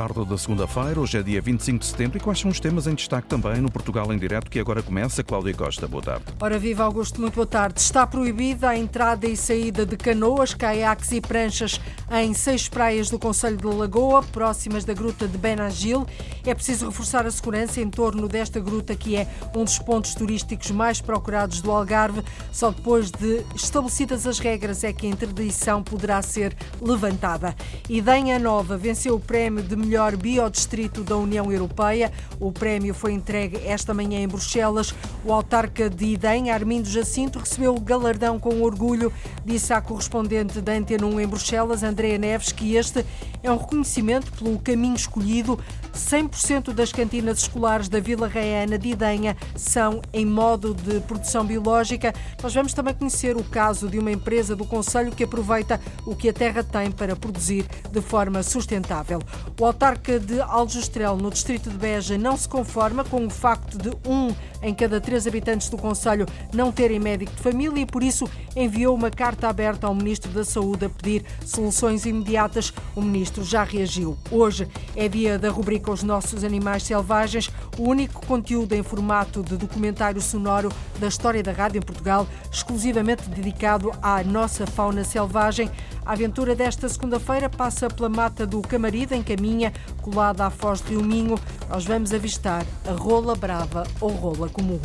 tarde da segunda-feira, hoje é dia 25 de setembro e quais são os temas em destaque também no Portugal em Direto que agora começa? Cláudia Costa, boa tarde. Ora viva Augusto, muito boa tarde. Está proibida a entrada e saída de canoas, caiaques e pranchas em seis praias do Conselho de Lagoa, próximas da gruta de Benagil. É preciso reforçar a segurança em torno desta gruta que é um dos pontos turísticos mais procurados do Algarve. Só depois de estabelecidas as regras é que a interdição poderá ser levantada. Idenha Nova venceu o prémio de melhor biodistrito da União Europeia. O prémio foi entregue esta manhã em Bruxelas. O autarca de Idem, Armindo Jacinto, recebeu o galardão com orgulho. Disse à correspondente da Antena 1 em Bruxelas, Andréa Neves, que este é um reconhecimento pelo caminho escolhido. 100% das cantinas escolares da Vila Reana de Idenha são em modo de produção biológica. Nós vamos também conhecer o caso de uma empresa do Conselho que aproveita o que a terra tem para produzir de forma sustentável. O autarca de Aljustrel, no distrito de Beja, não se conforma com o facto de um em cada três habitantes do Conselho não terem médico de família e, por isso, enviou uma carta aberta ao Ministro da Saúde a pedir soluções imediatas. O Ministro já reagiu. Hoje é dia da rubrica Os Nossos Animais Selvagens, o único conteúdo em formato de documentário sonoro da história da rádio em Portugal, exclusivamente dedicado à nossa fauna selvagem. A aventura desta segunda-feira passa pela mata do Camarida, em Caminha, colada à foz de Rio Minho. Nós vamos avistar a rola brava ou rola comum.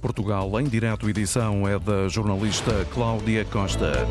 Portugal em direto edição é da jornalista Cláudia Costa.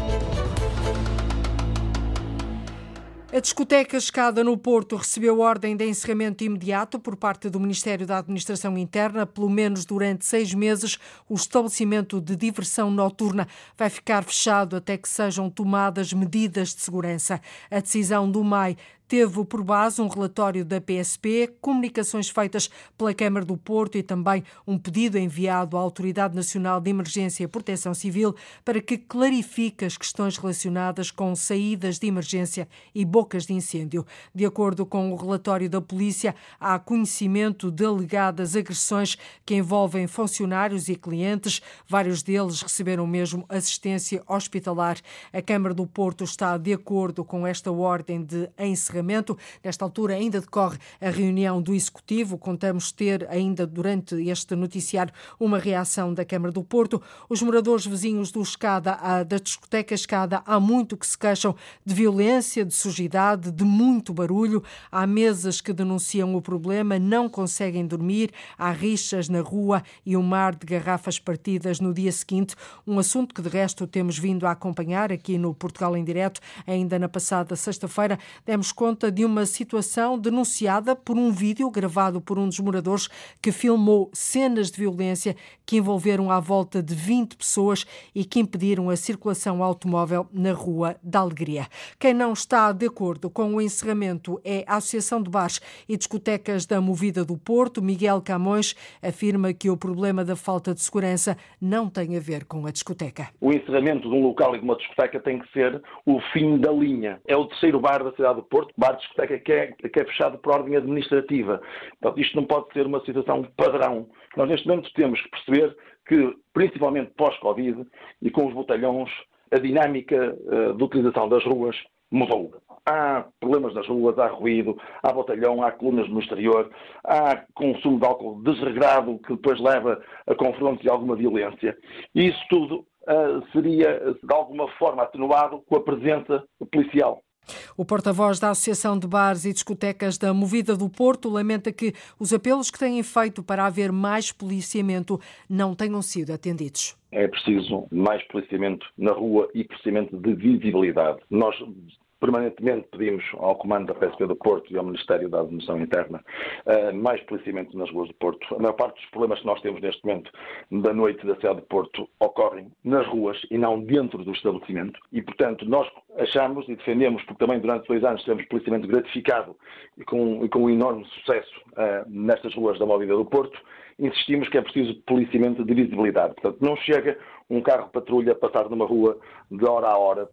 A discoteca Escada no Porto recebeu ordem de encerramento imediato por parte do Ministério da Administração Interna. Pelo menos durante seis meses, o estabelecimento de diversão noturna vai ficar fechado até que sejam tomadas medidas de segurança. A decisão do MAI teve por base um relatório da PSP, comunicações feitas pela Câmara do Porto e também um pedido enviado à Autoridade Nacional de Emergência e Proteção Civil para que clarifique as questões relacionadas com saídas de emergência e bocas de incêndio. De acordo com o relatório da polícia, há conhecimento de alegadas agressões que envolvem funcionários e clientes. Vários deles receberam mesmo assistência hospitalar. A Câmara do Porto está de acordo com esta ordem de encerramento encerramento. Nesta altura ainda decorre a reunião do Executivo. Contamos ter ainda durante este noticiário uma reação da Câmara do Porto. Os moradores vizinhos do Escada, da discoteca Escada, há muito que se queixam de violência, de sujidade, de muito barulho. Há mesas que denunciam o problema, não conseguem dormir, há rixas na rua e um mar de garrafas partidas no dia seguinte. Um assunto que, de resto, temos vindo a acompanhar aqui no Portugal em Direto. Ainda na passada sexta-feira, demos conta conta de uma situação denunciada por um vídeo gravado por um dos moradores que filmou cenas de violência que envolveram à volta de 20 pessoas e que impediram a circulação automóvel na Rua da Alegria. Quem não está de acordo com o encerramento é a Associação de Bares e Discotecas da Movida do Porto. Miguel Camões afirma que o problema da falta de segurança não tem a ver com a discoteca. O encerramento de um local e de uma discoteca tem que ser o fim da linha. É o terceiro bar da cidade do Porto, bar de discoteca que é, que é fechado por ordem administrativa. Portanto, isto não pode ser uma situação padrão. Nós, neste momento, temos que perceber que, principalmente pós-Covid e com os botalhões, a dinâmica uh, de utilização das ruas mudou. Há problemas nas ruas, há ruído, há botalhão, há colunas no exterior, há consumo de álcool desregrado que depois leva a confrontos e alguma violência. E isso tudo uh, seria, de alguma forma, atenuado com a presença policial. O porta-voz da Associação de Bares e Discotecas da Movida do Porto lamenta que os apelos que têm feito para haver mais policiamento não tenham sido atendidos. É preciso mais policiamento na rua e policiamento de visibilidade. Nós Permanentemente pedimos ao Comando da PSP do Porto e ao Ministério da Administração Interna uh, mais policiamento nas ruas do Porto. A maior parte dos problemas que nós temos neste momento da noite da cidade de Porto ocorrem nas ruas e não dentro do estabelecimento. E, portanto, nós achamos e defendemos, porque também durante dois anos tivemos policiamento gratificado e com, e com um enorme sucesso uh, nestas ruas da Movida do Porto, insistimos que é preciso policiamento de visibilidade. Portanto, não chega um carro patrulha passar numa rua de hora a hora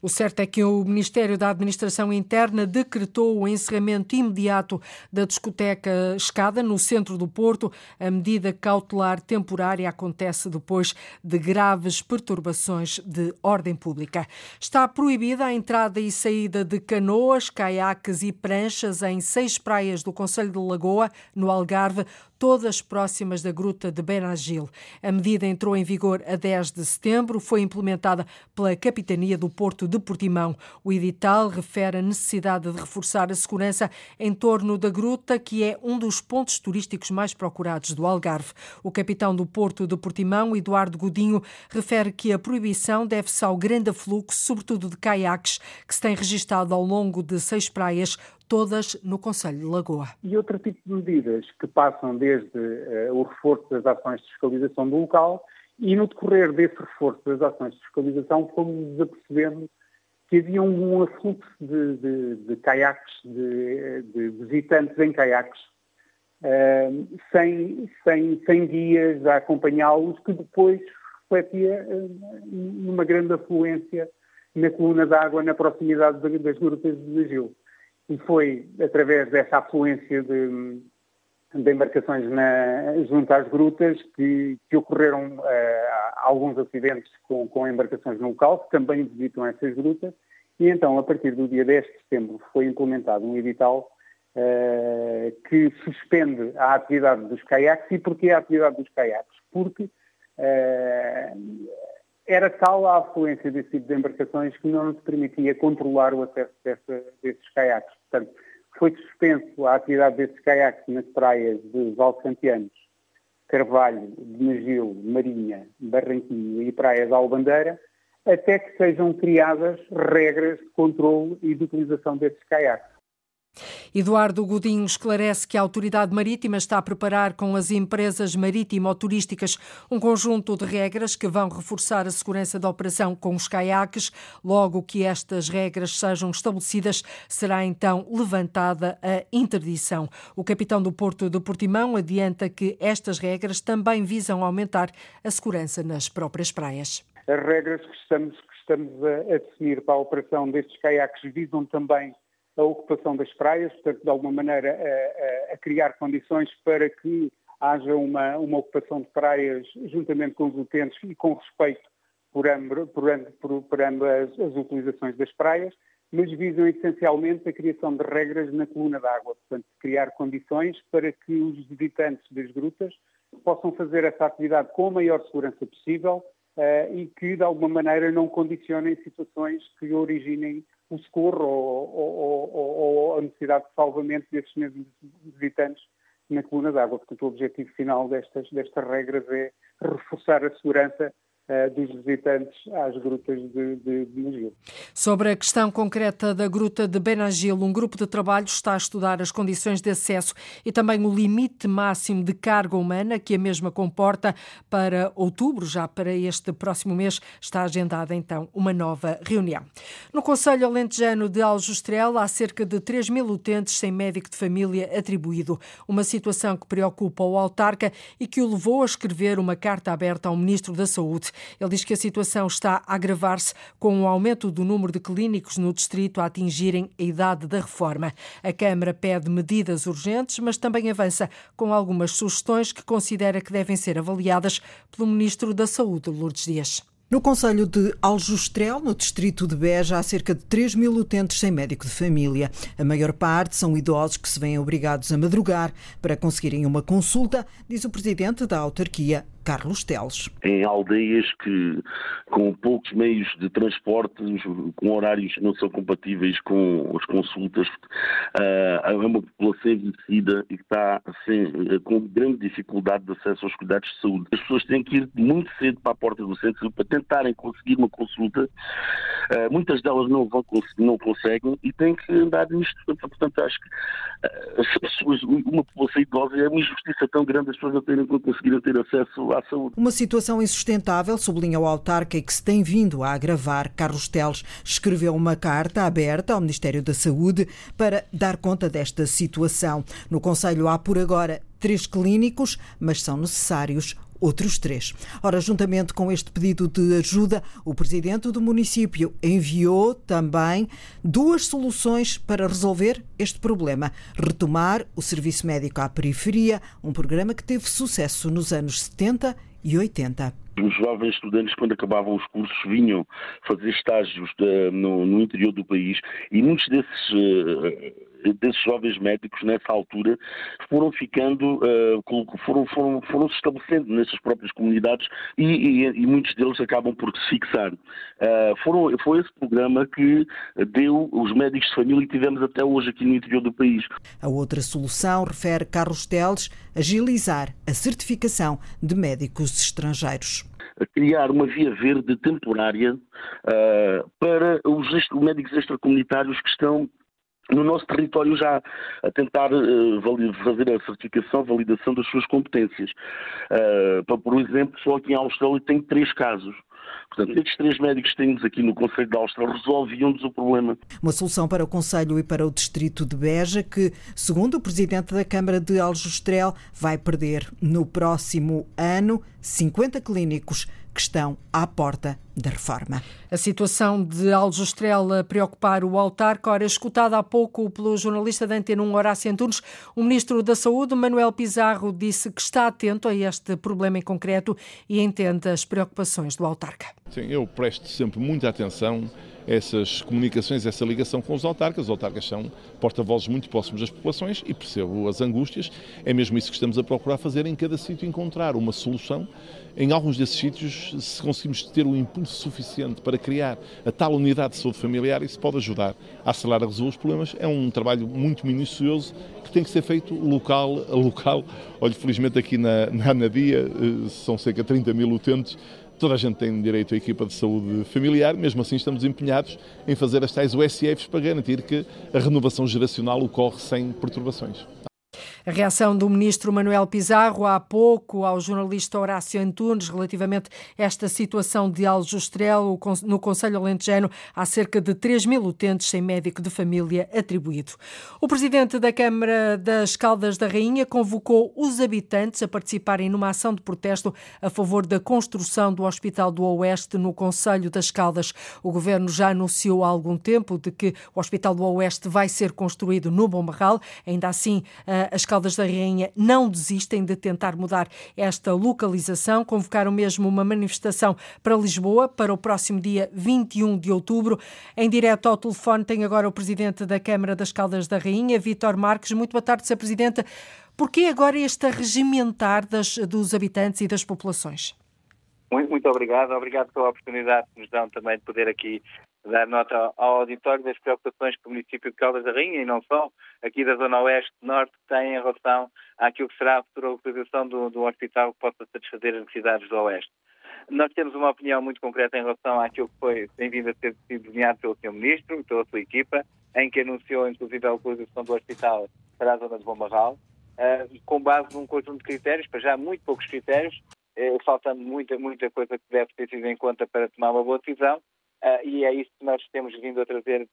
O certo é que o Ministério da Administração Interna decretou o encerramento imediato da discoteca Escada, no centro do Porto. A medida cautelar temporária acontece depois de graves perturbações de ordem pública. Está proibida a entrada e saída de canoas, caiaques e pranchas em seis praias do Conselho de Lagoa, no Algarve, todas próximas da gruta de Benagil. A medida entrou em vigor a 10 de setembro, foi implementada pela Capitania do Porto de Portimão. O edital refere a necessidade de reforçar a segurança em torno da gruta, que é um dos pontos turísticos mais procurados do Algarve. O capitão do Porto de Portimão, Eduardo Godinho, refere que a proibição deve-se ao grande afluxo, sobretudo de caiaques, que se tem registado ao longo de seis praias, todas no Conselho de Lagoa. E outro tipo de medidas que passam desde uh, o reforço das ações de fiscalização do local e no decorrer desse reforço das ações de fiscalização fomos apercebendo que havia um afluxo de, de, de caiaques, de, de, visitantes em caiaques, uh, sem, sem, sem guias a acompanhá-los, que depois refletia uh, numa grande afluência na coluna d'água na proximidade das grutas de Gil e foi através dessa afluência de, de embarcações na, junto às grutas que, que ocorreram uh, alguns acidentes com, com, embarcações no local, que também visitam essas grutas, e então, a partir do dia 10 de setembro, foi implementado um edital uh, que suspende a atividade dos caiaques. E porquê a atividade dos caiaques? Porque uh, era tal a afluência desse tipo de embarcações que não nos permitia controlar o acesso dessa, desses caiaques. Portanto, foi suspenso a atividade desses caiaques nas praias de Valsantianos, Carvalho, Benagil, Marinha, Barranquinho e Praia da Albandeira, até que sejam criadas regras de controle e de utilização desses caiaques. Eduardo Godinho esclarece que a Autoridade Marítima está a preparar com as empresas marítimo-turísticas um conjunto de regras que vão reforçar a segurança da operação com os caiaques. Logo que estas regras sejam estabelecidas, será então levantada a interdição. O capitão do Porto de Portimão adianta que estas regras também visam aumentar a segurança nas próprias praias. As regras que estamos, que estamos a, a definir para a operação destes caiaques visam também a ocupação das praias, portanto, de alguma maneira, a, a, criar condições para que haja uma, uma, ocupação de praias juntamente com os utentes e com respeito por, ambas, por, por, por ambas as utilizações das praias, mas visam essencialmente a criação de regras na coluna d'água, portanto, criar condições para que os visitantes das grutas possam fazer essa atividade com a maior segurança possível uh, e que, de alguma maneira, não condicionem situações que originem o socorro ou, ou, ou, ou, a necessidade de salvamento desses mesmos visitantes na coluna d'água. Portanto, o objetivo final destas, destas regras é reforçar a segurança dos visitantes às grutas de, de, de Sobre a questão concreta da gruta de Benagil, um grupo de trabalho está a estudar as condições de acesso e também o limite máximo de carga humana que a mesma comporta para outubro, já para este próximo mês, está agendada então uma nova reunião. No Conselho Alentejano de Aljustrel há cerca de 3 mil utentes sem médico de família atribuído, uma situação que preocupa o autarca e que o levou a escrever uma carta aberta ao Ministro da Saúde. Ele diz que a situação está a agravar-se com o aumento do número de clínicos no distrito a atingirem a idade da reforma. A Câmara pede medidas urgentes, mas também avança com algumas sugestões que considera que devem ser avaliadas pelo Ministro da Saúde, Lourdes Dias. No Conselho de Aljustrel, no distrito de Beja, há cerca de 3 mil utentes sem médico de família. A maior parte são idosos que se veem obrigados a madrugar para conseguirem uma consulta, diz o presidente da autarquia, Carlos Teles. Em aldeias que, com poucos meios de transporte, com horários que não são compatíveis com as consultas, uh, é uma população envelhecida e que está assim, com grande dificuldade de acesso aos cuidados de saúde. As pessoas têm que ir muito cedo para a porta do centro para tentarem conseguir uma consulta. Uh, muitas delas não, vão, não conseguem e têm que andar nisto. Portanto, acho que uh, as pessoas, uma população idosa é uma injustiça tão grande as pessoas não terem conseguido ter acesso à saúde. Uma situação insustentável, sublinha o autarca, e que se tem vindo a agravar. Carlos Teles escreveu uma carta aberta ao Ministério da Saúde para dar conta desta situação. No Conselho há por agora três clínicos, mas são necessários outros três. Ora, juntamente com este pedido de ajuda, o presidente do município enviou também duas soluções para resolver este problema: retomar o serviço médico à periferia, um programa que teve sucesso nos anos 70 e 80 os jovens estudantes, quando acabavam os cursos, vinham fazer estágios de, no, no, interior do país e muitos desses uh, desses jovens médicos nessa altura foram ficando, uh, foram, foram, foram se estabelecendo nessas próprias comunidades e, e, e muitos deles acabam por se fixar. Uh, foram, foi esse programa que deu os médicos de família que tivemos até hoje aqui no interior do país. A outra solução refere Carlos Teles agilizar a certificação de médicos estrangeiros criar uma via verde temporária uh, para os médicos extracomunitários que estão no nosso território já a tentar uh, fazer a certificação, a validação das suas competências. Uh, por exemplo, só aqui em Austrália tem três casos. Portanto, estes três médicos que temos aqui no Conselho de Austrália resolviam-nos o problema. Uma solução para o Conselho e para o Distrito de Beja, que, segundo o Presidente da Câmara de Aljustrel, vai perder no próximo ano 50 clínicos que estão à porta da reforma. A situação de Aljustrel a preocupar o autarca, ora escutada há pouco pelo jornalista da Antena 1, Horácio Antunes, o Ministro da Saúde, Manuel Pizarro, disse que está atento a este problema em concreto e entende as preocupações do autarca. Sim, eu presto sempre muita atenção essas comunicações, essa ligação com os autarcas. Os autarcas são porta-vozes muito próximos das populações e percebo as angústias. É mesmo isso que estamos a procurar fazer em cada sítio, encontrar uma solução. Em alguns desses sítios, se conseguimos ter o impulso suficiente para criar a tal unidade de saúde familiar, isso pode ajudar a acelerar a resolver os problemas. É um trabalho muito minucioso que tem que ser feito local a local. Olha, felizmente aqui na, na Anadia eh, são cerca de 30 mil utentes Toda a gente tem direito à equipa de saúde familiar, mesmo assim estamos empenhados em fazer as tais USFs para garantir que a renovação geracional ocorre sem perturbações. A reação do ministro Manuel Pizarro há pouco ao jornalista Horácio Antunes relativamente a esta situação de Aljustrel no Conselho Alentejano há cerca de 3 mil utentes sem médico de família atribuído. O presidente da Câmara das Caldas da Rainha convocou os habitantes a participarem numa ação de protesto a favor da construção do Hospital do Oeste no Conselho das Caldas. O governo já anunciou há algum tempo de que o Hospital do Oeste vai ser construído no Bombarral. Ainda assim, as Caldas da Rainha não desistem de tentar mudar esta localização. Convocaram mesmo uma manifestação para Lisboa para o próximo dia 21 de outubro. Em direto ao telefone tem agora o presidente da Câmara das Caldas da Rainha, Vítor Marques. Muito boa tarde, Sr. Presidente. Por que agora este regimentar das, dos habitantes e das populações? Muito, muito obrigado. Obrigado pela oportunidade que nos dão também de poder aqui dar nota ao auditório das preocupações que o município de Caldas da Rainha e não só, aqui da Zona Oeste Norte, tem em relação àquilo que será a futura localização do, do hospital que possa satisfazer as necessidades do Oeste. Nós temos uma opinião muito concreta em relação àquilo que foi, tem vindo a ser desenhado pelo Sr. Ministro e pela sua equipa, em que anunciou inclusive a localização do hospital para a zona de Bombarral, uh, com base num conjunto de critérios, para já muito poucos critérios, uh, faltando muita, muita coisa que deve ter sido em conta para tomar uma boa decisão, Uh, e é isso que nós temos vindo a trazer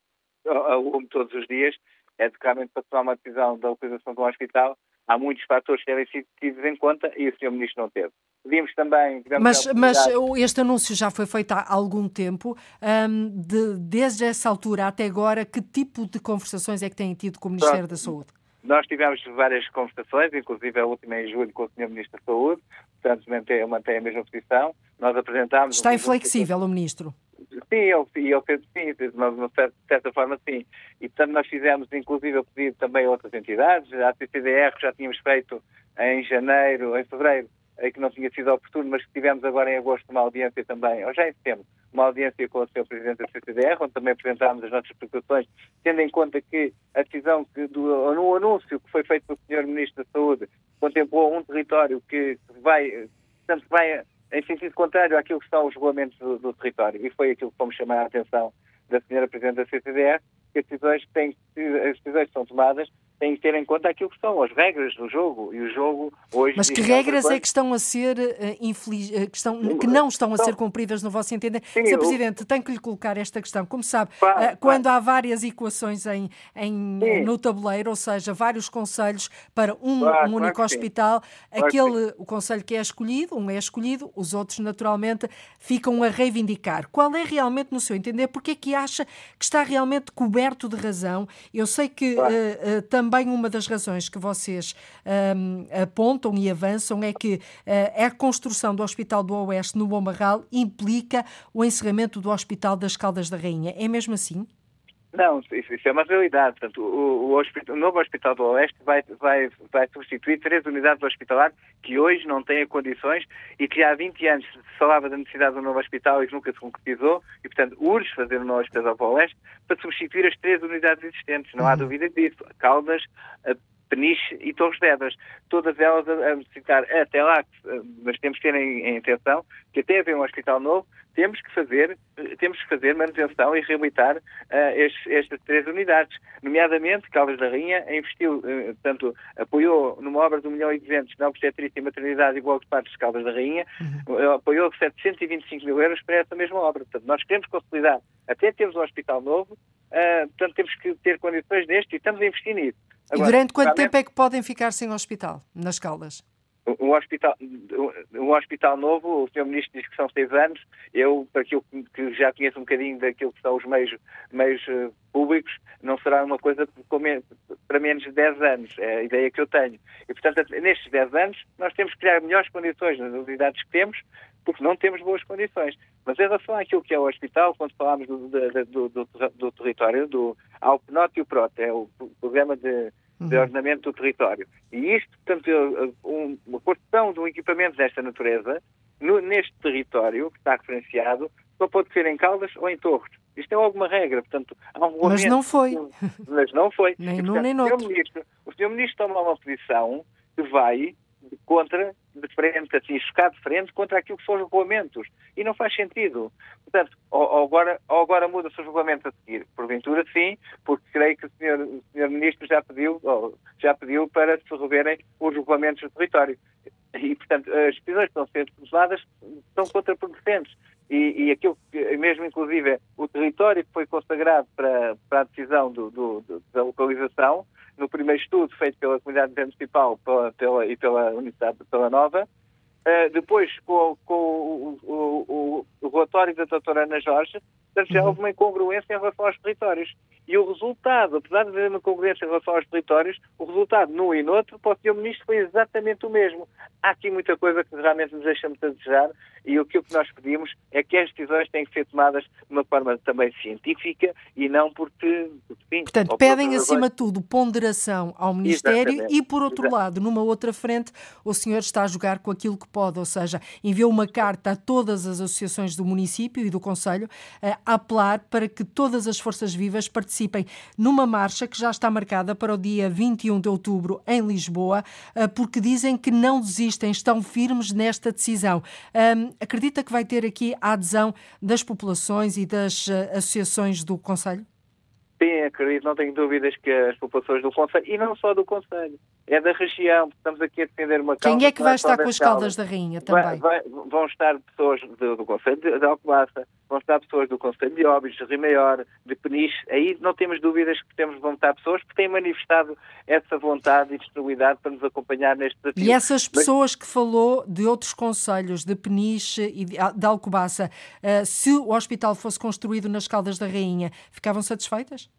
ao longo de todos os dias, é de claramente para tomar uma decisão da localização de um hospital, há muitos fatores que devem ser tidos em conta e o Sr. Ministro não teve. Pedimos também. Mas, mas este anúncio já foi feito há algum tempo. Um, de, desde essa altura até agora, que tipo de conversações é que têm tido com o Ministério Pronto. da Saúde? Nós tivemos várias conversações, inclusive a última em julho com o Sr. Ministro da Saúde, portanto mantém, mantém a mesma posição. Nós apresentámos. Está inflexível o Ministro? Sim, ele, ele fez sim, de uma certa, certa forma sim. E portanto nós fizemos, inclusive, eu pedi também a outras entidades, a CCDR já tínhamos feito em janeiro, em fevereiro, que não tinha sido oportuno, mas que tivemos agora em agosto uma audiência também, ou já em setembro, uma audiência com o Sr. Presidente da CCDR, onde também apresentámos as nossas preocupações, tendo em conta que a decisão que, do, no anúncio que foi feito pelo Sr. Ministro da Saúde, contemplou um território que vai, portanto, vai em sentido contrário àquilo que são os regulamentos do, do território. E foi aquilo que fomos chamar a atenção da Sra. Presidente da CCDR, que as decisões, têm, as decisões são tomadas tem que ter em conta aquilo que são as regras do jogo. E o jogo hoje. Mas que regras é que estão a ser uh, infeliz, uh, que, estão, que não estão a ser cumpridas no vosso entender? Sim, Sr. Presidente, tenho que lhe colocar esta questão. Como sabe, uh, quando há várias equações em, em no tabuleiro, ou seja, vários conselhos para um, um único claro hospital, aquele, o conselho que é escolhido, um é escolhido, os outros naturalmente ficam a reivindicar. Qual é realmente, no seu entender, porque é que acha que está realmente coberto de razão? Eu sei que também uma das razões que vocês um, apontam e avançam é que uh, a construção do Hospital do Oeste no Bombarral implica o encerramento do Hospital das Caldas da Rainha. É mesmo assim? Não, isso, isso, é uma realidade. Portanto, o, o, o, novo Hospital do Oeste vai, vai, vai substituir três unidades hospitalar que hoje não têm condições e que há 20 anos se falava da necessidade de um novo hospital e que nunca se concretizou e, portanto, urge fazer um novo Hospital do Oeste para substituir as três unidades existentes. Não há uhum. dúvida disso. Caldas, Peniche e Torres Vedras, todas elas a necessitar até lá, mas temos que ter em, em atenção que até haver um hospital novo, temos que fazer, temos que fazer manutenção e reabilitar uh, estes, estas três unidades. Nomeadamente, Caldas da Rainha investiu, uh, portanto, apoiou numa obra de 1 milhão e 200 na obstetrícia e maternidade igual de partes de Caldas da Rainha, uhum. apoiou 725 mil euros para essa mesma obra. Portanto, nós queremos consolidar, até termos um hospital novo, uh, portanto, temos que ter condições deste e estamos a investir nisso. Agora, e durante quanto tempo é que podem ficar sem hospital, nas Caldas? Um hospital, um hospital novo, o Sr. Ministro diz que são seis anos. Eu, para aquilo que já conheço um bocadinho daquilo que são os meios, meios uh, públicos, não será uma coisa para menos de 10 anos. É a ideia que eu tenho. E, portanto, nestes 10 anos, nós temos que criar melhores condições nas unidades que temos, porque não temos boas condições. Mas em relação àquilo que é o hospital, quando falamos do, do, do, do território, do ALPNOT e o PROT, é o Programa de, de uhum. Ordenamento do Território. E isto, portanto, um, uma construção de um equipamento desta natureza, no, neste território que está referenciado, só pode ser em Caldas ou em Torres. Isto é alguma regra, portanto, há um Mas não foi. Mas não foi. nem e, portanto, num nem no outro. O Sr. Ministro toma uma posição que vai contra, de frente, assim, chocado de frente, contra aquilo que são os regulamentos. E não faz sentido. Portanto, ou, ou agora, ou agora muda-se os regulamentos a seguir. Porventura, sim, porque creio que o senhor, o senhor Ministro já pediu, já pediu para se reverem os regulamentos do território. E, portanto, as decisões que estão sendo tomadas são contraproducentes. E, e aquilo que, mesmo inclusive, o território que foi consagrado para, para a decisão do, do, da localização, no primeiro estudo feito pela Comunidade Municipal pela, pela, e pela Universidade pela Nova, uh, depois com, com o, o, o, o, relatório da doutora Ana Jorge, já uhum. houve uma incongruência em relação aos territórios. E o resultado, apesar de haver uma incongruência em relação aos territórios, o resultado num e noutro para o Sr. Ministro foi exatamente o mesmo. Há aqui muita coisa que realmente nos deixa muito a desejar e o que nós pedimos é que as decisões têm que ser tomadas de uma forma também científica e não porque. Enfim, Portanto, pedem acima de tudo ponderação ao Ministério Exatamente. e, por outro Exatamente. lado, numa outra frente, o senhor está a jogar com aquilo que pode, ou seja, enviou uma carta a todas as associações do município e do Conselho a apelar para que todas as forças vivas participem numa marcha que já está marcada para o dia 21 de outubro em Lisboa, eh, porque dizem que não desistem, estão firmes nesta decisão acredita que vai ter aqui a adesão das populações e das eh, associações do Conselho? Sim, acredito, não tenho dúvidas que as populações do Conselho, e não só do Conselho, é da região, estamos aqui a defender uma causa. Quem é que vai estar com as caldas da Rainha também? Vai, vai, vão estar pessoas do, do Conselho de, de Alcobaça, vão estar pessoas do Conselho de Óbidos, de Rimaior, de Peniche, aí não temos dúvidas que temos vão estar pessoas que têm manifestado essa vontade e disponibilidade para nos acompanhar neste desafio. E essas pessoas Mas... que falou de outros conselhos, de Peniche e de Alcobaça, uh, se o hospital fosse construído nas Caldas da Rainha, ficavam satisfeitas?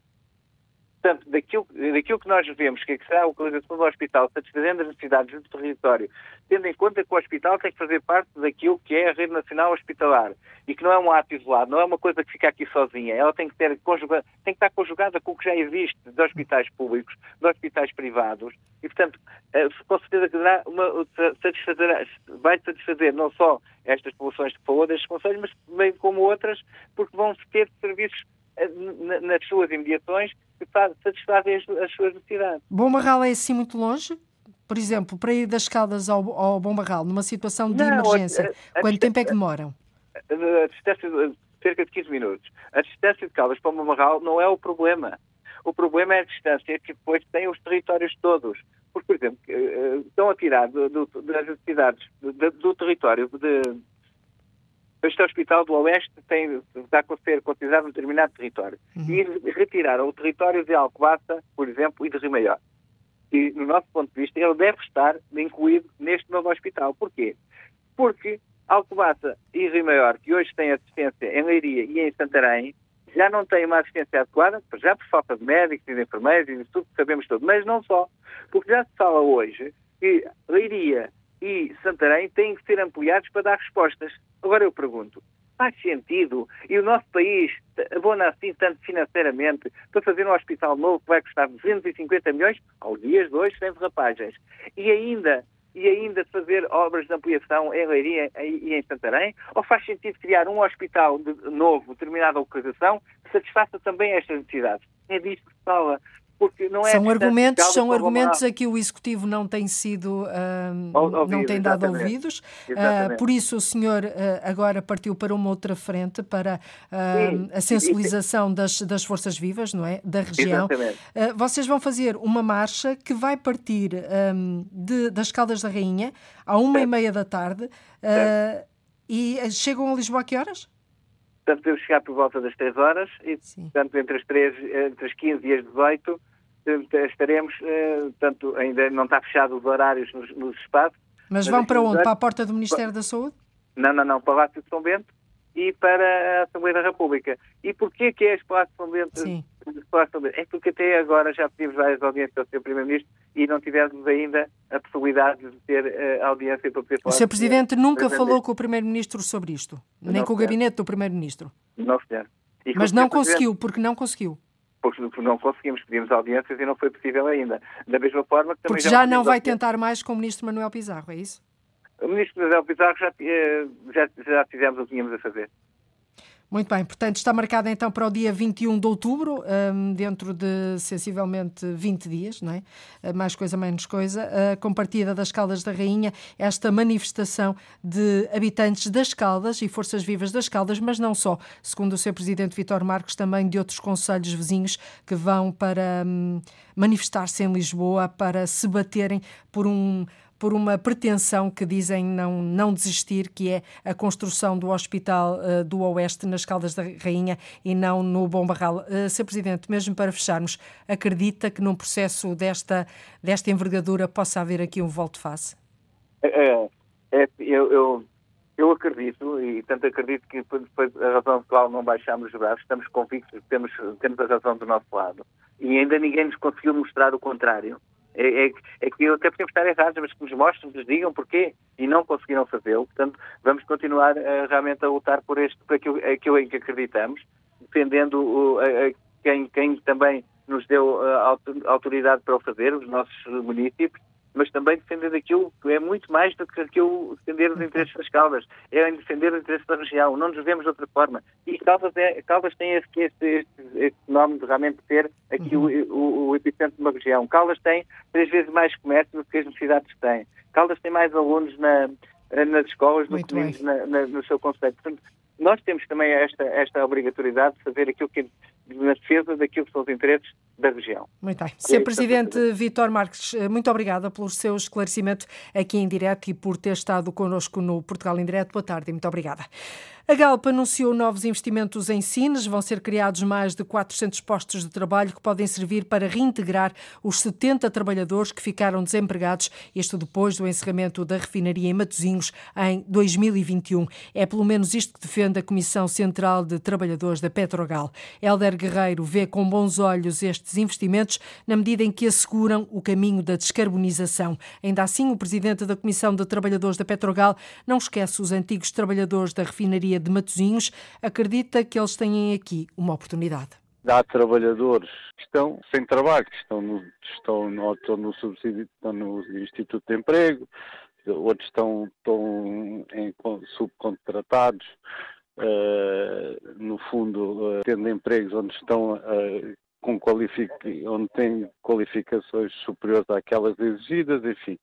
Portanto, daquilo, daquilo que nós vemos, que, é será a localização do hospital, satisfazendo as necessidades do território, tendo em conta que o hospital tem que fazer parte daquilo que é a rede nacional hospitalar e que não é um ato isolado, não é uma coisa que fica aqui sozinha, ela tem que, ter conjugada, tem que estar conjugada com o que já existe de hospitais públicos, de hospitais privados e, portanto, eh, com certeza que dará uma, satisfazer, vai satisfazer não só estas populações que falou destes conselhos, mas também como outras, porque vão ter serviços nas suas imediações que satisfazem as, as suas necessidades. Bom Barral é assim muito longe? Por exemplo, para ir das Caldas ao, ao Bom Barral, numa situação de Não, emergência, a, a, quanto tempo é que demoram? A, distância, cerca de 15 minutos. A distância de Caldas para o Bom Barral não é o problema. O problema é a distância que depois têm os territórios todos. Porque, por exemplo, eh, eh, estão a tirar do, do, das necessidades do, do território de, este hospital do Oeste tem, está a ser considerado um determinado território. Uhum. E retiraram o território de Alcobaça, por exemplo, e de Rio Maior. E, no nosso ponto de vista, ele deve estar incluído neste novo hospital. Porquê? Porque Alcobaça e Rio Maior, que hoje têm assistência em Leiria e em Santarém, já não têm uma assistência adequada, já por falta de médicos e de enfermeiros e de tudo que sabemos tudo, mas não só. Porque já se fala hoje que Leiria e Santarém têm que ser ampliados para dar respostas. Agora eu pergunto, faz sentido e o nosso país abona assim tanto financeiramente para fazer um hospital novo que vai custar 250 milhões aos dias de hoje sem derrapagens e ainda e ainda fazer obras de ampliação em Leiria e em Santarém? Ou faz sentido criar um hospital de novo, determinada localização, que satisfaça também estas necessidades? É disso que se fala porque não é são argumentos são argumentos a que o executivo não tem sido uh, não tem dado exatamente. ouvidos. Uh, por isso o senhor uh, agora partiu para uma outra frente para Sim, a sensibilização das, das forças vivas não é? Da região. Vocês vão fazer uma marcha que vai partir um, de, das Caldas da Rainha à uma e meia da tarde e chegam a Lisboa a que horas? Portanto, devemos chegar por volta das 3 horas e, Sim. portanto, entre as, 3, entre as 15 e as 18 eh, estaremos, eh, tanto ainda não está fechado os horários nos, nos espaços. Mas, mas vão para onde? Para a porta do Ministério da Saúde? Não, não, não, para o Palácio de São Bento e para a Assembleia da República. E porquê que é este Palácio de São Bento? Sim. É porque até agora já pedimos várias audiências ao Sr. Primeiro-Ministro e não tivemos ainda a possibilidade de ter uh, audiência para poder falar. O Sr. Presidente nunca falou com o Primeiro-Ministro sobre isto? Nem não, com o gabinete do Primeiro-Ministro? Não, senhor. Mas não conseguiu, porque não conseguiu porque não conseguimos, pedimos audiências e não foi possível ainda. Da mesma forma que também Porque já, já não vai tentar mais com o ministro Manuel Pizarro, é isso? O ministro Manuel Pizarro já, eh, já, já fizemos o que tínhamos a fazer. Muito bem, portanto está marcada então para o dia 21 de outubro, um, dentro de sensivelmente 20 dias, não é? Uh, mais coisa, menos coisa, com partida das Caldas da Rainha, esta manifestação de habitantes das Caldas e forças vivas das Caldas, mas não só, segundo o seu presidente Vitor Marques, também de outros conselhos vizinhos que vão para um, manifestar-se em Lisboa para se baterem por um por uma pretensão que dizem não, não desistir, que é a construção do Hospital uh, do Oeste nas Caldas da Rainha e não no Bom Barral. Uh, Sr. Presidente, mesmo para fecharmos, acredita que num processo desta, desta envergadura possa haver aqui um volte-face? É, é, é, eu, eu, eu, acredito, e tanto acredito que depois a razão pela qual não baixamos os braços, estamos convictos que temos, temos a razão do nosso lado. E ainda ninguém nos conseguiu mostrar o contrário. É, é, é, que até podemos estar errados, mas que nos mostrem, nos digam porquê e não conseguiram fazê-lo. Portanto, vamos continuar uh, realmente a lutar por, este, por aquilo, aquilo em que acreditamos, defendendo uh, uh, quem, quem, também nos deu uh, autoridade para o fazer, os nossos municípios, mas também defender aquilo que é muito mais do que aquilo defender os interesses das Caldas, é defender os interesses da região, não nos vemos de outra forma. E Caldas, é, Caldas tem este, este, este, nome de realmente ter aqui uhum. o, o, o, epicentro de uma região. Caldas tem três vezes mais comércio do que as necessidades que tem. Caldas tem mais alunos na, nas escolas do que na, na, no seu conceito. Portanto, nós temos também esta, esta obrigatoriedade de fazer aquilo que na defesa daquilo que são os interesses da região. Muito bem. Sr. Presidente Vítor Marques, muito obrigada pelo seu esclarecimento aqui em direto e por ter estado connosco no Portugal em Direto. Boa tarde e muito obrigada. A Galp anunciou novos investimentos em Sines. Vão ser criados mais de 400 postos de trabalho que podem servir para reintegrar os 70 trabalhadores que ficaram desempregados, isto depois do encerramento da refinaria em Matosinhos em 2021. É pelo menos isto que defende a Comissão Central de Trabalhadores da Petrogal. Helder Guerreiro vê com bons olhos estes investimentos na medida em que asseguram o caminho da descarbonização. Ainda assim, o presidente da Comissão de Trabalhadores da Petrogal não esquece os antigos trabalhadores da refinaria de Matosinhos, acredita que eles têm aqui uma oportunidade. Há trabalhadores que estão sem trabalho, que estão no, estão no, estão no subsídio, estão no Instituto de Emprego, outros estão, estão em, subcontratados, uh, no fundo, uh, tendo empregos onde estão uh, com onde têm qualificações superiores àquelas exigidas, enfim,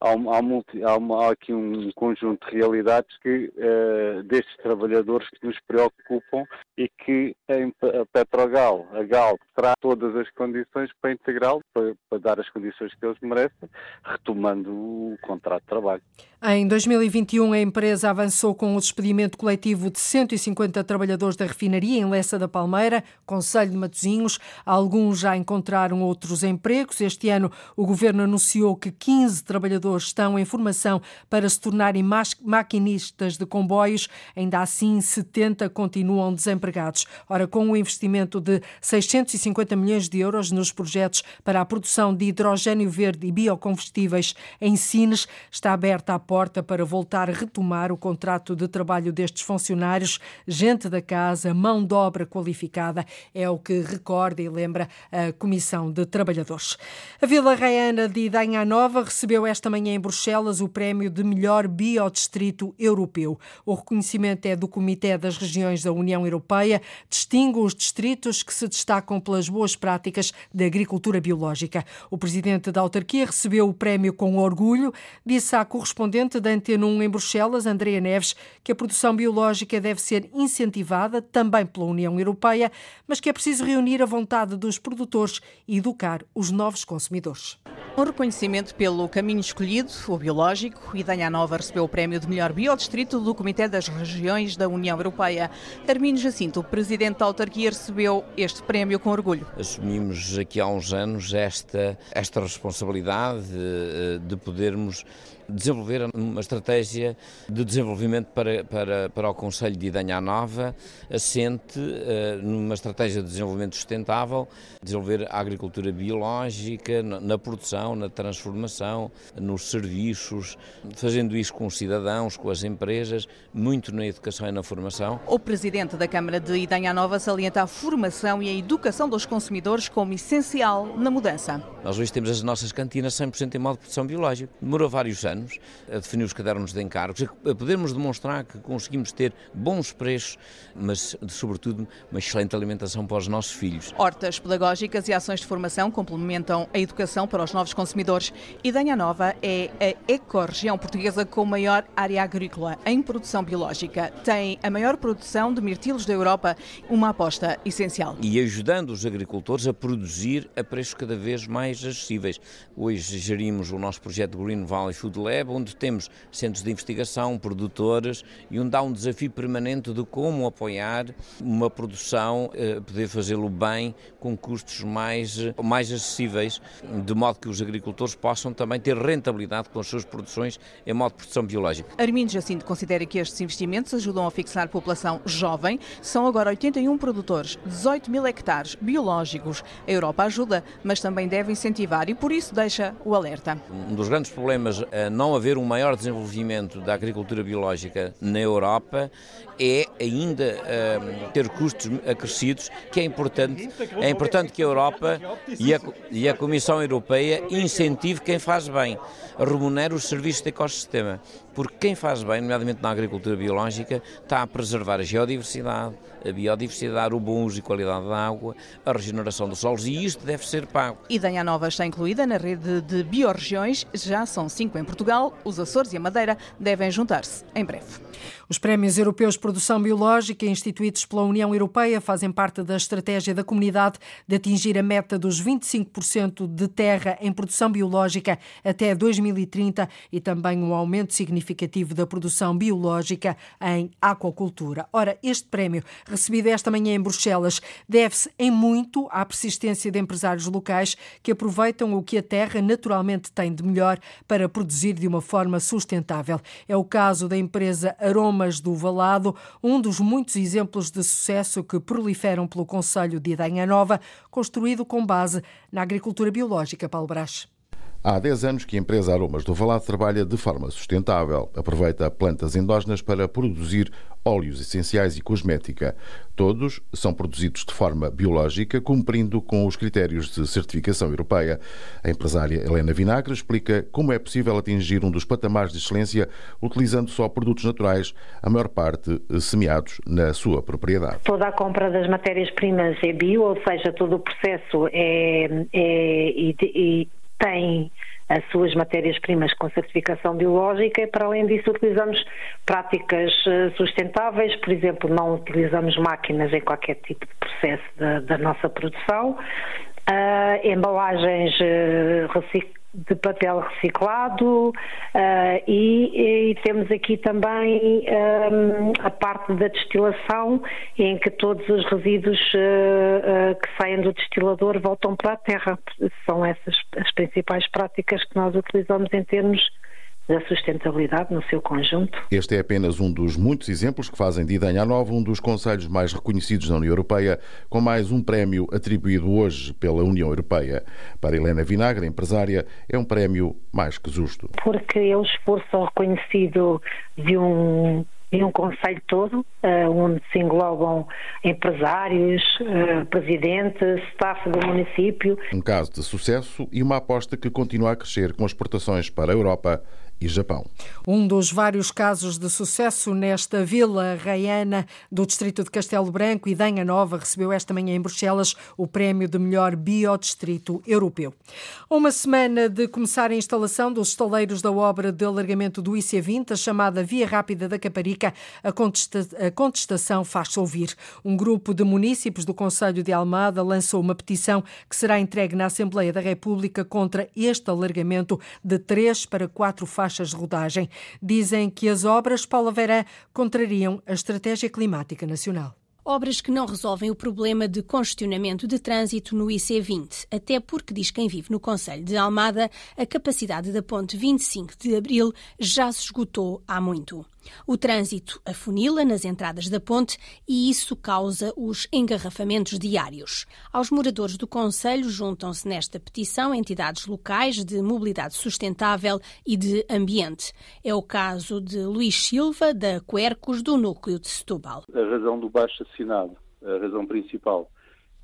há, há, multi, há, há aqui um conjunto de realidades que uh, destes trabalhadores que nos preocupam e que em, Petrogal, a Gal, terá todas as condições para integrá-lo, para, para dar as condições que eles merecem, retomando o contrato de trabalho. Em 2021, a empresa avançou com o despedimento coletivo de 150 trabalhadores da refinaria em Lessa da Palmeira, Conselho de Matosinhos. Alguns já encontraram outros empregos. Este ano, o governo anunciou que 15 trabalhadores estão em formação para se tornarem maquinistas de comboios. Ainda assim, 70 continuam desempregados. Ora, com o investimento de 650 milhões de euros nos projetos para a produção de hidrogênio verde e biocombustíveis em Sines, está aberta a porta porta para voltar a retomar o contrato de trabalho destes funcionários, gente da casa, mão de obra qualificada, é o que recorda e lembra a Comissão de Trabalhadores. A Vila Raiana de Idanha Nova recebeu esta manhã em Bruxelas o prémio de melhor biodistrito europeu. O reconhecimento é do Comitê das Regiões da União Europeia, distingue os distritos que se destacam pelas boas práticas da agricultura biológica. O presidente da autarquia recebeu o prémio com orgulho, disse à correspondente da Antena 1 em Bruxelas, Andrea Neves, que a produção biológica deve ser incentivada também pela União Europeia, mas que é preciso reunir a vontade dos produtores e educar os novos consumidores. Um reconhecimento pelo caminho escolhido, o biológico, e Danha Nova recebeu o prémio de melhor biodistrito do Comitê das Regiões da União Europeia. Armindo Jacinto, presidente da autarquia, recebeu este prémio com orgulho. Assumimos aqui há uns anos esta, esta responsabilidade de, de podermos desenvolver uma estratégia de desenvolvimento para, para, para o Conselho de Idanha Nova, assente uh, numa estratégia de desenvolvimento sustentável, desenvolver a agricultura biológica na, na, produção, na transformação, nos serviços, fazendo isso com os cidadãos, com as empresas, muito na educação e na formação. O Presidente da Câmara de Idanha Nova salienta a formação e a educação dos consumidores como essencial na mudança. Nós hoje temos as nossas cantinas 100% em modo de produção biológica. Demorou vários anos anos, a definir os cadernos de encargos, a podermos demonstrar que conseguimos ter bons preços, mas, sobretudo, uma excelente alimentação para os nossos filhos. Hortas pedagógicas e ações de formação complementam a educação para os novos consumidores. E Danha Nova é a ecorregião portuguesa com maior área agrícola em produção biológica. Tem a maior produção de mirtilos da Europa, uma aposta essencial. E ajudando os agricultores a produzir a preços cada vez mais acessíveis. Hoje gerimos o nosso projeto Green Valley Food Lab, onde temos centros de investigação, produtores e onde há um desafio permanente de como apoiar uma produção, eh, poder fazê-lo bem, com custos mais, mais acessíveis, de modo que os agricultores possam também ter rentabilidade com as suas produções em modo de produção biológica. Armindo Jacinto considera que estes investimentos ajudam a fixar população jovem. São agora 81 produtores, 18 mil hectares biológicos. A Europa ajuda, mas também deve incentivar e por isso deixa o alerta. Um dos grandes problemas a não haver um maior desenvolvimento da agricultura biológica na Europa é ainda uh, ter custos acrescidos, que é importante. É importante que a Europa e a, e a Comissão Europeia incentive quem faz bem, remunere os serviços de ecossistema, porque quem faz bem, nomeadamente na agricultura biológica, está a preservar a geodiversidade, a biodiversidade, o bom uso e qualidade da água, a regeneração dos solos e isto deve ser pago. Idanha Nova está incluída na rede de biorregiões, já são cinco em Portugal, os Açores e a Madeira devem juntar-se em breve. Os prémios europeus de produção biológica instituídos pela União Europeia fazem parte da estratégia da comunidade de atingir a meta dos 25% de terra em produção biológica até 2030 e também um aumento significativo da produção biológica em aquacultura. Ora, este prémio, recebido esta manhã em Bruxelas, deve-se em muito à persistência de empresários locais que aproveitam o que a terra naturalmente tem de melhor para produzir de uma forma sustentável. É o caso da empresa Aromas do Valado, um dos muitos exemplos de sucesso que proliferam pelo Conselho de Idanha Nova, construído com base na agricultura biológica, Paulo Brás. Há 10 anos que a empresa Aromas do Valado trabalha de forma sustentável. Aproveita plantas endógenas para produzir óleos essenciais e cosmética. Todos são produzidos de forma biológica, cumprindo com os critérios de certificação europeia. A empresária Helena Vinagre explica como é possível atingir um dos patamares de excelência utilizando só produtos naturais, a maior parte semeados na sua propriedade. Toda a compra das matérias-primas é bio, ou seja, todo o processo é, é, é têm as suas matérias-primas com certificação biológica e, para além disso, utilizamos práticas eh, sustentáveis, por exemplo, não utilizamos máquinas em qualquer tipo de processo da, da nossa produção, uh, embalagens uh, de papel reciclado uh, e, e, temos aqui também um, a parte da destilação em que todos os resíduos uh, uh, que saem do destilador voltam para a terra. São essas as principais práticas que nós utilizamos em termos da sustentabilidade no seu conjunto. Este é apenas um dos muitos exemplos que fazem de Idanha Nova um dos conselhos mais reconhecidos da União Europeia, com mais um prémio atribuído hoje pela União Europeia. Para Helena Vinagre, empresária, é um prémio mais que justo. Porque é o esforço reconhecido de um de um conselho todo, uh, onde se englobam empresários, uh, presidentes, staff do município. Um caso de sucesso e uma aposta que continua a crescer com exportações para a Europa e Japão. Um dos vários casos de sucesso nesta vila raiana do distrito de Castelo Branco e Danha Nova recebeu esta manhã em Bruxelas o prémio de melhor biodistrito europeu. Uma semana de começar a instalação dos estaleiros da obra de alargamento do IC20, a chamada Via Rápida da Caparica, a, contesta a contestação faz-se ouvir. Um grupo de municípios do Conselho de Almada lançou uma petição que será entregue na Assembleia da República contra este alargamento de três para quatro faixas faixas de rodagem. Dizem que as obras, Paula Verã, contrariam a estratégia climática nacional. Obras que não resolvem o problema de congestionamento de trânsito no IC20, até porque, diz quem vive no Conselho de Almada, a capacidade da ponte 25 de Abril já se esgotou há muito. O trânsito afunila nas entradas da ponte e isso causa os engarrafamentos diários. Aos moradores do Conselho juntam-se nesta petição entidades locais de mobilidade sustentável e de ambiente. É o caso de Luís Silva, da Quercos, do núcleo de Setúbal. A razão do baixo assinado, a razão principal,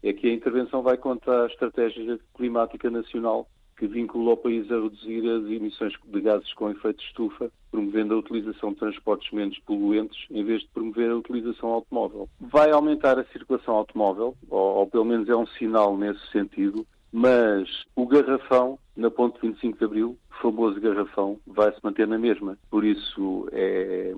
é que a intervenção vai contra a estratégia climática nacional que vincula o país a reduzir as emissões de gases com efeito de estufa, promovendo a utilização de transportes menos poluentes, em vez de promover a utilização automóvel. Vai aumentar a circulação automóvel, ou, ou pelo menos é um sinal nesse sentido, mas o garrafão, na ponte 25 de Abril, famoso garrafão, vai se manter na mesma. Por isso é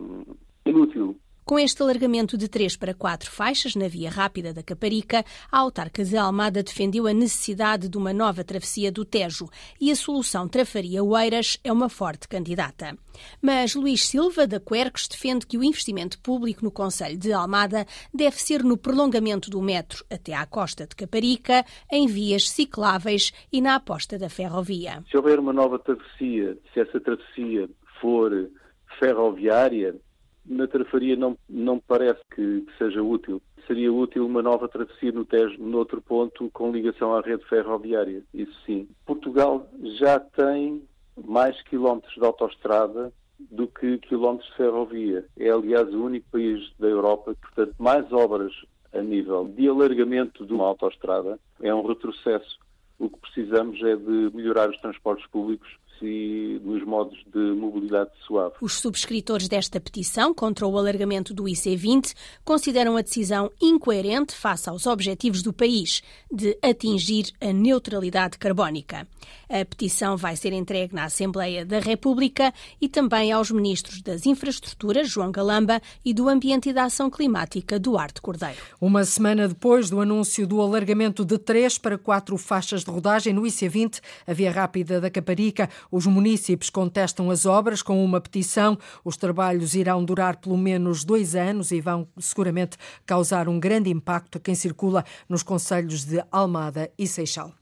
inútil com este alargamento de três para quatro faixas na via rápida da Caparica, a autarca de Almada defendeu a necessidade de uma nova travessia do Tejo e a solução Trafaria-Oeiras é uma forte candidata. Mas Luís Silva, da Quercos, defende que o investimento público no Conselho de Almada deve ser no prolongamento do metro até à costa de Caparica, em vias cicláveis e na aposta da ferrovia. Se houver uma nova travessia, se essa travessia for ferroviária, na Trafaria não, não parece que, que, seja útil. Seria útil uma nova travessia no Tejo, noutro ponto, com ligação à rede ferroviária. Isso sim. Portugal já tem mais quilómetros de autoestrada do que quilómetros de ferrovia. É, aliás, o único país da Europa que, portanto, mais obras a nível de alargamento de uma autoestrada é um retrocesso. O que precisamos é de melhorar os transportes públicos e nos modos de mobilidade suave. Os subscritores desta petição contra o alargamento do IC20 consideram a decisão incoerente face aos objetivos do país de atingir a neutralidade carbónica. A petição vai ser entregue na Assembleia da República e também aos ministros das Infraestruturas, João Galamba, e do Ambiente e da Ação Climática, Duarte Cordeiro. Uma semana depois do anúncio do alargamento de três para quatro faixas de rodagem no IC20, a Via Rápida da Caparica, os municípios contestam as obras com uma petição. Os trabalhos irão durar pelo menos dois anos e vão seguramente causar um grande impacto a quem circula nos conselhos de Almada e Seixal.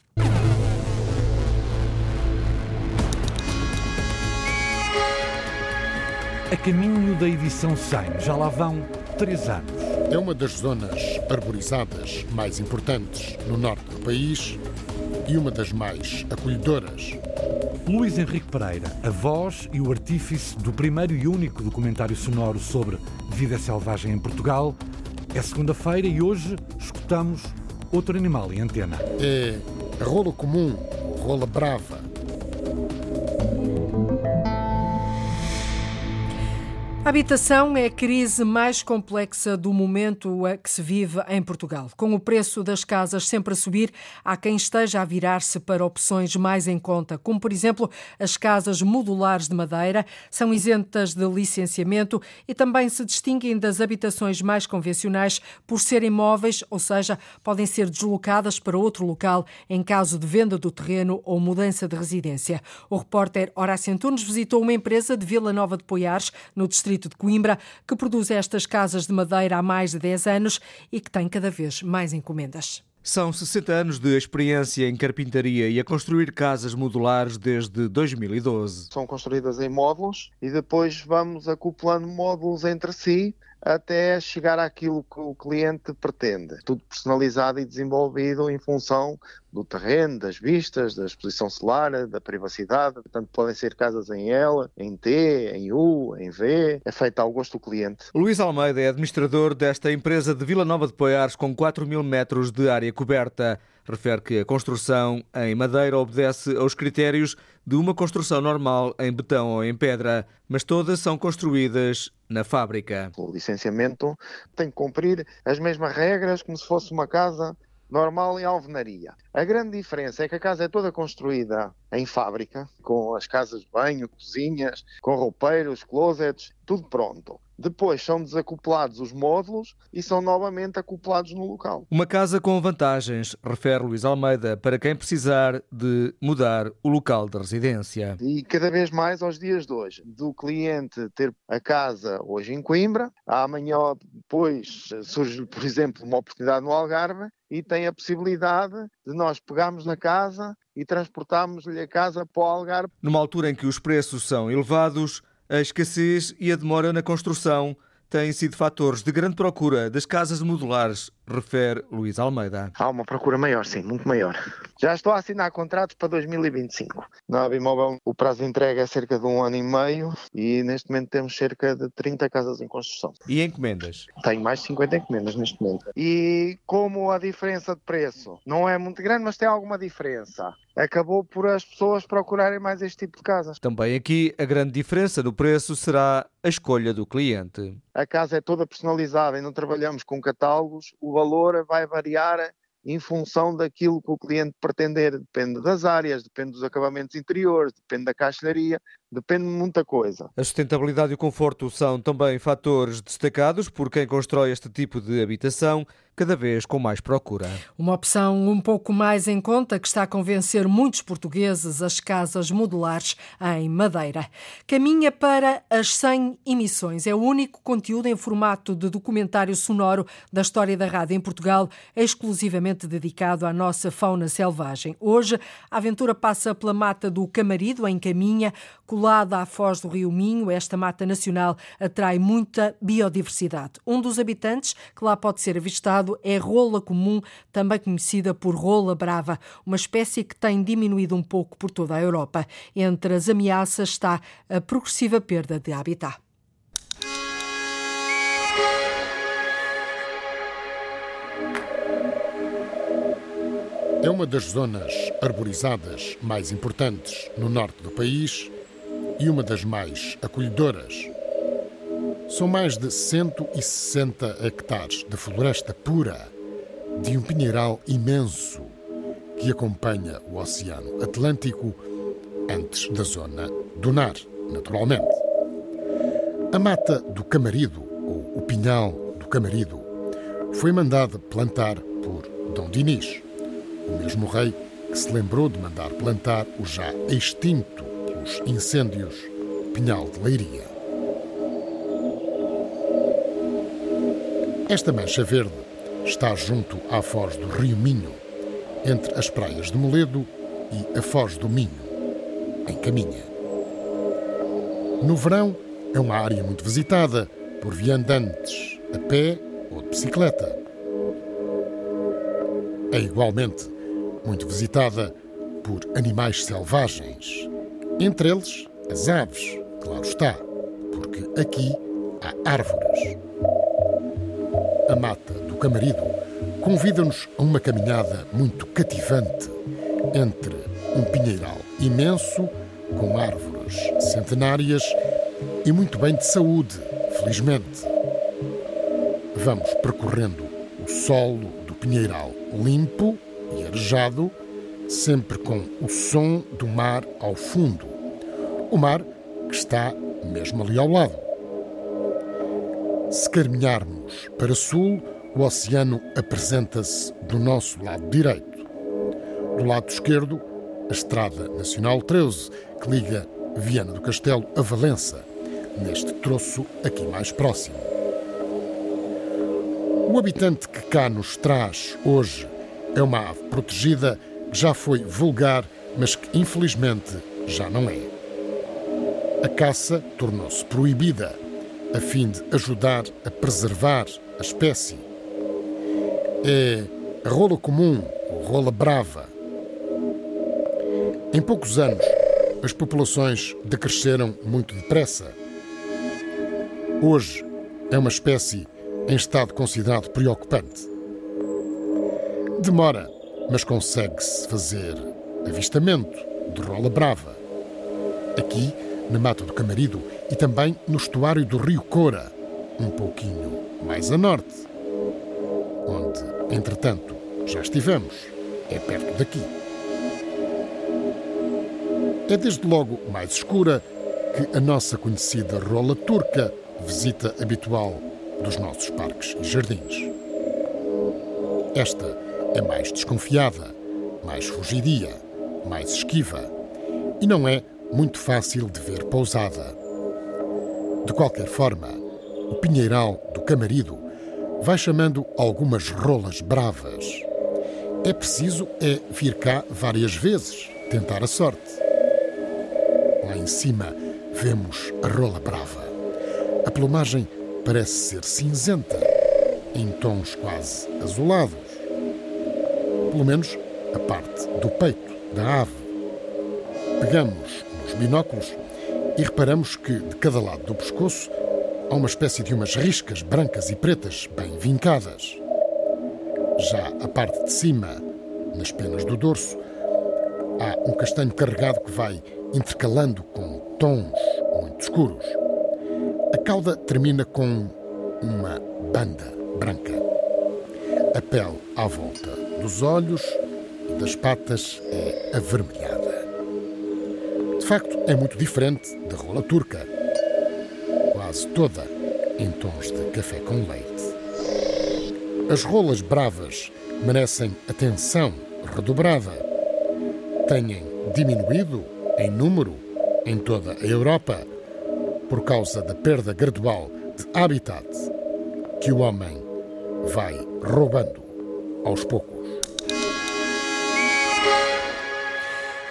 A caminho da edição 100, já lá vão três anos. É uma das zonas arborizadas mais importantes no norte do país e uma das mais acolhedoras. Luís Henrique Pereira, a voz e o artífice do primeiro e único documentário sonoro sobre vida selvagem em Portugal. É segunda-feira e hoje escutamos outro animal em antena. É a rola comum, rola brava, habitação é a crise mais complexa do momento a que se vive em Portugal. Com o preço das casas sempre a subir, há quem esteja a virar-se para opções mais em conta, como por exemplo as casas modulares de madeira, são isentas de licenciamento e também se distinguem das habitações mais convencionais por serem móveis, ou seja, podem ser deslocadas para outro local em caso de venda do terreno ou mudança de residência. O repórter Horácio Antunes visitou uma empresa de Vila Nova de Poiares, no distrito distrito de Coimbra, que produz estas casas de madeira há mais de 10 anos e que tem cada vez mais encomendas. São 60 anos de experiência em carpintaria e a construir casas modulares desde 2012. São construídas em módulos e depois vamos acoplando módulos entre si até chegar àquilo que o cliente pretende. Tudo personalizado e desenvolvido em função do terreno, das vistas, da exposição solar, da privacidade. Portanto, podem ser casas em L, em T, em U, em V. É feito ao gosto do cliente. Luís Almeida é administrador desta empresa de Vila Nova de Poiares com 4 mil metros de área coberta. Refere que a construção em madeira obedece aos critérios de uma construção normal em betão ou em pedra, mas todas são construídas na fábrica. O licenciamento tem que cumprir as mesmas regras como se fosse uma casa normal em alvenaria. A grande diferença é que a casa é toda construída em fábrica, com as casas de banho, cozinhas, com roupeiros, closets, tudo pronto. Depois são desacoplados os módulos e são novamente acoplados no local. Uma casa com vantagens, refere Luís Almeida, para quem precisar de mudar o local de residência. E cada vez mais aos dias de hoje, do cliente ter a casa hoje em Coimbra, amanhã depois surge, por exemplo, uma oportunidade no Algarve e tem a possibilidade de nós pegarmos na casa e transportarmos-lhe a casa para o Algarve. Numa altura em que os preços são elevados, a escassez e a demora na construção têm sido fatores de grande procura das casas modulares refere Luís Almeida. Há uma procura maior, sim, muito maior. Já estou a assinar contratos para 2025. Na Abimóvel o prazo de entrega é cerca de um ano e meio e neste momento temos cerca de 30 casas em construção. E encomendas? Tenho mais de 50 encomendas neste momento. E como a diferença de preço não é muito grande, mas tem alguma diferença, acabou por as pessoas procurarem mais este tipo de casas. Também aqui a grande diferença do preço será a escolha do cliente. A casa é toda personalizada e não trabalhamos com catálogos. O valor vai variar em função daquilo que o cliente pretender. Depende das áreas, depende dos acabamentos interiores, depende da caixilharia, depende de muita coisa. A sustentabilidade e o conforto são também fatores destacados por quem constrói este tipo de habitação cada vez com mais procura. Uma opção um pouco mais em conta que está a convencer muitos portugueses as casas modulares em madeira. Caminha para as 100 emissões. É o único conteúdo em formato de documentário sonoro da história da rádio em Portugal, exclusivamente dedicado à nossa fauna selvagem. Hoje, a aventura passa pela mata do Camarido, em Caminha, colada à foz do Rio Minho. Esta mata nacional atrai muita biodiversidade. Um dos habitantes que lá pode ser avistado é rola comum, também conhecida por rola brava, uma espécie que tem diminuído um pouco por toda a Europa. Entre as ameaças está a progressiva perda de habitat. É uma das zonas arborizadas mais importantes no norte do país e uma das mais acolhedoras são mais de 160 hectares de floresta pura, de um pinheiral imenso que acompanha o Oceano Atlântico antes da zona do Nar, naturalmente. A mata do Camarido, ou o pinhal do Camarido, foi mandada plantar por Dom Dinis, o mesmo rei que se lembrou de mandar plantar o já extinto incêndios Pinhal de Leiria. Esta mancha verde está junto à foz do Rio Minho, entre as praias de Moledo e a foz do Minho, em Caminha. No verão, é uma área muito visitada por viandantes a pé ou de bicicleta. É igualmente muito visitada por animais selvagens, entre eles as aves, claro está, porque aqui há árvores a mata do Camarido convida-nos a uma caminhada muito cativante entre um pinheiral imenso, com árvores centenárias e muito bem de saúde, felizmente. Vamos percorrendo o solo do Pinheiral limpo e arejado, sempre com o som do mar ao fundo. O mar que está mesmo ali ao lado. Se caminharmos para sul, o oceano apresenta-se do nosso lado direito. Do lado esquerdo, a Estrada Nacional 13, que liga Viana do Castelo a Valença, neste troço aqui mais próximo. O habitante que cá nos traz hoje é uma ave protegida que já foi vulgar, mas que infelizmente já não é. A caça tornou-se proibida, a fim de ajudar a preservar a espécie. É a rola comum ou rola brava. Em poucos anos, as populações decresceram muito depressa. Hoje é uma espécie em estado considerado preocupante. Demora, mas consegue-se fazer avistamento de rola brava. Aqui, na Mata do Camarido e também no estuário do Rio Coura, um pouquinho mais a norte, onde, entretanto, já estivemos, é perto daqui. É desde logo mais escura que a nossa conhecida rola turca, visita habitual dos nossos parques e jardins. Esta é mais desconfiada, mais fugidia, mais esquiva e não é muito fácil de ver pousada. De qualquer forma, o pinheiral do Camarido vai chamando algumas rolas bravas. É preciso é vir cá várias vezes, tentar a sorte. Lá em cima vemos a rola brava. A plumagem parece ser cinzenta, em tons quase azulados. Pelo menos a parte do peito da ave. Pegamos nos binóculos e reparamos que de cada lado do pescoço há uma espécie de umas riscas brancas e pretas bem vincadas. Já a parte de cima, nas penas do dorso, há um castanho carregado que vai intercalando com tons muito escuros. A cauda termina com uma banda branca. A pele à volta dos olhos e das patas é avermelhada. Facto, é muito diferente da rola turca, quase toda em tons de café com leite. As rolas bravas merecem atenção redobrada. Têm diminuído em número em toda a Europa por causa da perda gradual de habitat que o homem vai roubando aos poucos.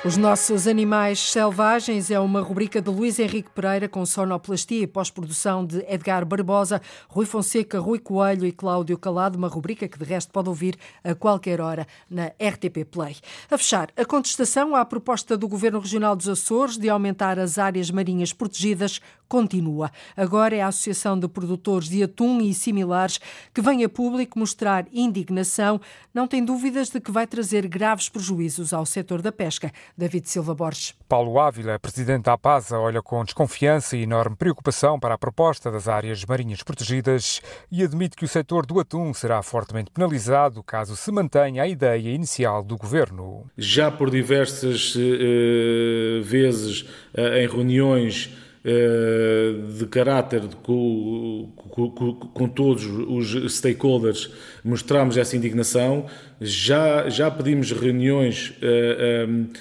Os nossos animais selvagens é uma rubrica de Luís Henrique Pereira com sonoplastia e pós-produção de Edgar Barbosa, Rui Fonseca, Rui Coelho e Cláudio Calado, uma rubrica que de resto pode ouvir a qualquer hora na RTP Play. A fechar, a contestação à proposta do Governo Regional dos Açores de aumentar as áreas marinhas protegidas continua. Agora é a Associação de Produtores de Atum e similares que vem a público mostrar indignação, não tem dúvidas de que vai trazer graves prejuízos ao setor da pesca. David Silva Borges. Paulo Ávila, presidente da APASA, olha com desconfiança e enorme preocupação para a proposta das áreas marinhas protegidas e admite que o setor do atum será fortemente penalizado caso se mantenha a ideia inicial do governo. Já por diversas uh, vezes uh, em reuniões de caráter com, com, com, com, todos os stakeholders mostramos essa indignação. Já, já pedimos reuniões uh, um, eh,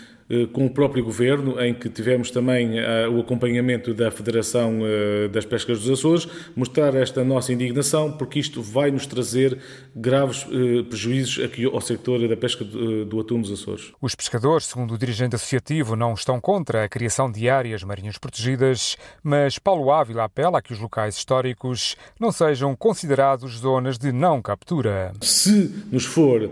com o próprio governo, em que tivemos também uh, o acompanhamento da Federação uh, das Pescas dos Açores, mostrar esta nossa indignação, porque isto vai nos trazer graves prejuízos aqui ao sector da pesca do, atum dos Açores. Os pescadores, segundo o dirigente associativo, não estão contra a criação de áreas marinhas protegidas, mas Paulo Ávila apela a que os locais históricos não sejam considerados zonas de não captura. Se nos for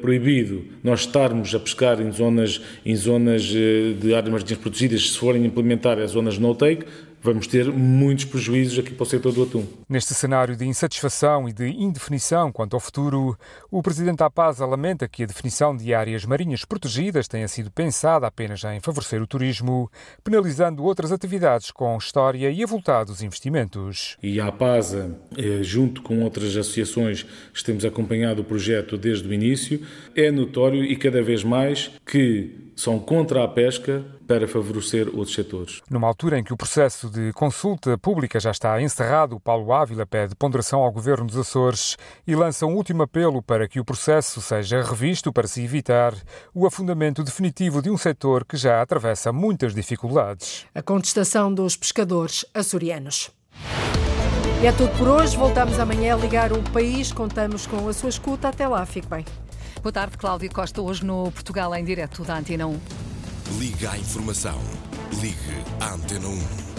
proibido nós estarmos a pescar em zonas em zonas eh, de áreas marinhas protegidas, se forem implementar as zonas no-take, vamos ter muitos prejuízos aqui para o setor do atum. Neste cenário de insatisfação e de indefinição quanto ao futuro, o Presidente da Paz lamenta que a definição de áreas marinhas protegidas tenha sido pensada apenas em favorecer o turismo, penalizando outras atividades com história e avultados investimentos. E a APASA, eh, junto com outras associações, temos acompanhado o projeto desde o início, é notório e cada vez mais que são contra a pesca para favorecer outros setores. Numa altura em que o processo de consulta pública já está encerrado, Paulo Ávila pede ponderação ao Governo dos Açores e lança um último apelo para que o processo seja revisto para se evitar o afundamento definitivo de um setor que já atravessa muitas dificuldades. A contestação dos pescadores açorianos. E é tudo por hoje. Voltamos amanhã a ligar o país. Contamos com a sua escuta. Até lá. Fique bem. Boa tarde, Cláudia Costa, hoje no Portugal em direto da Antena 1. Liga à informação. Ligue à Antena 1.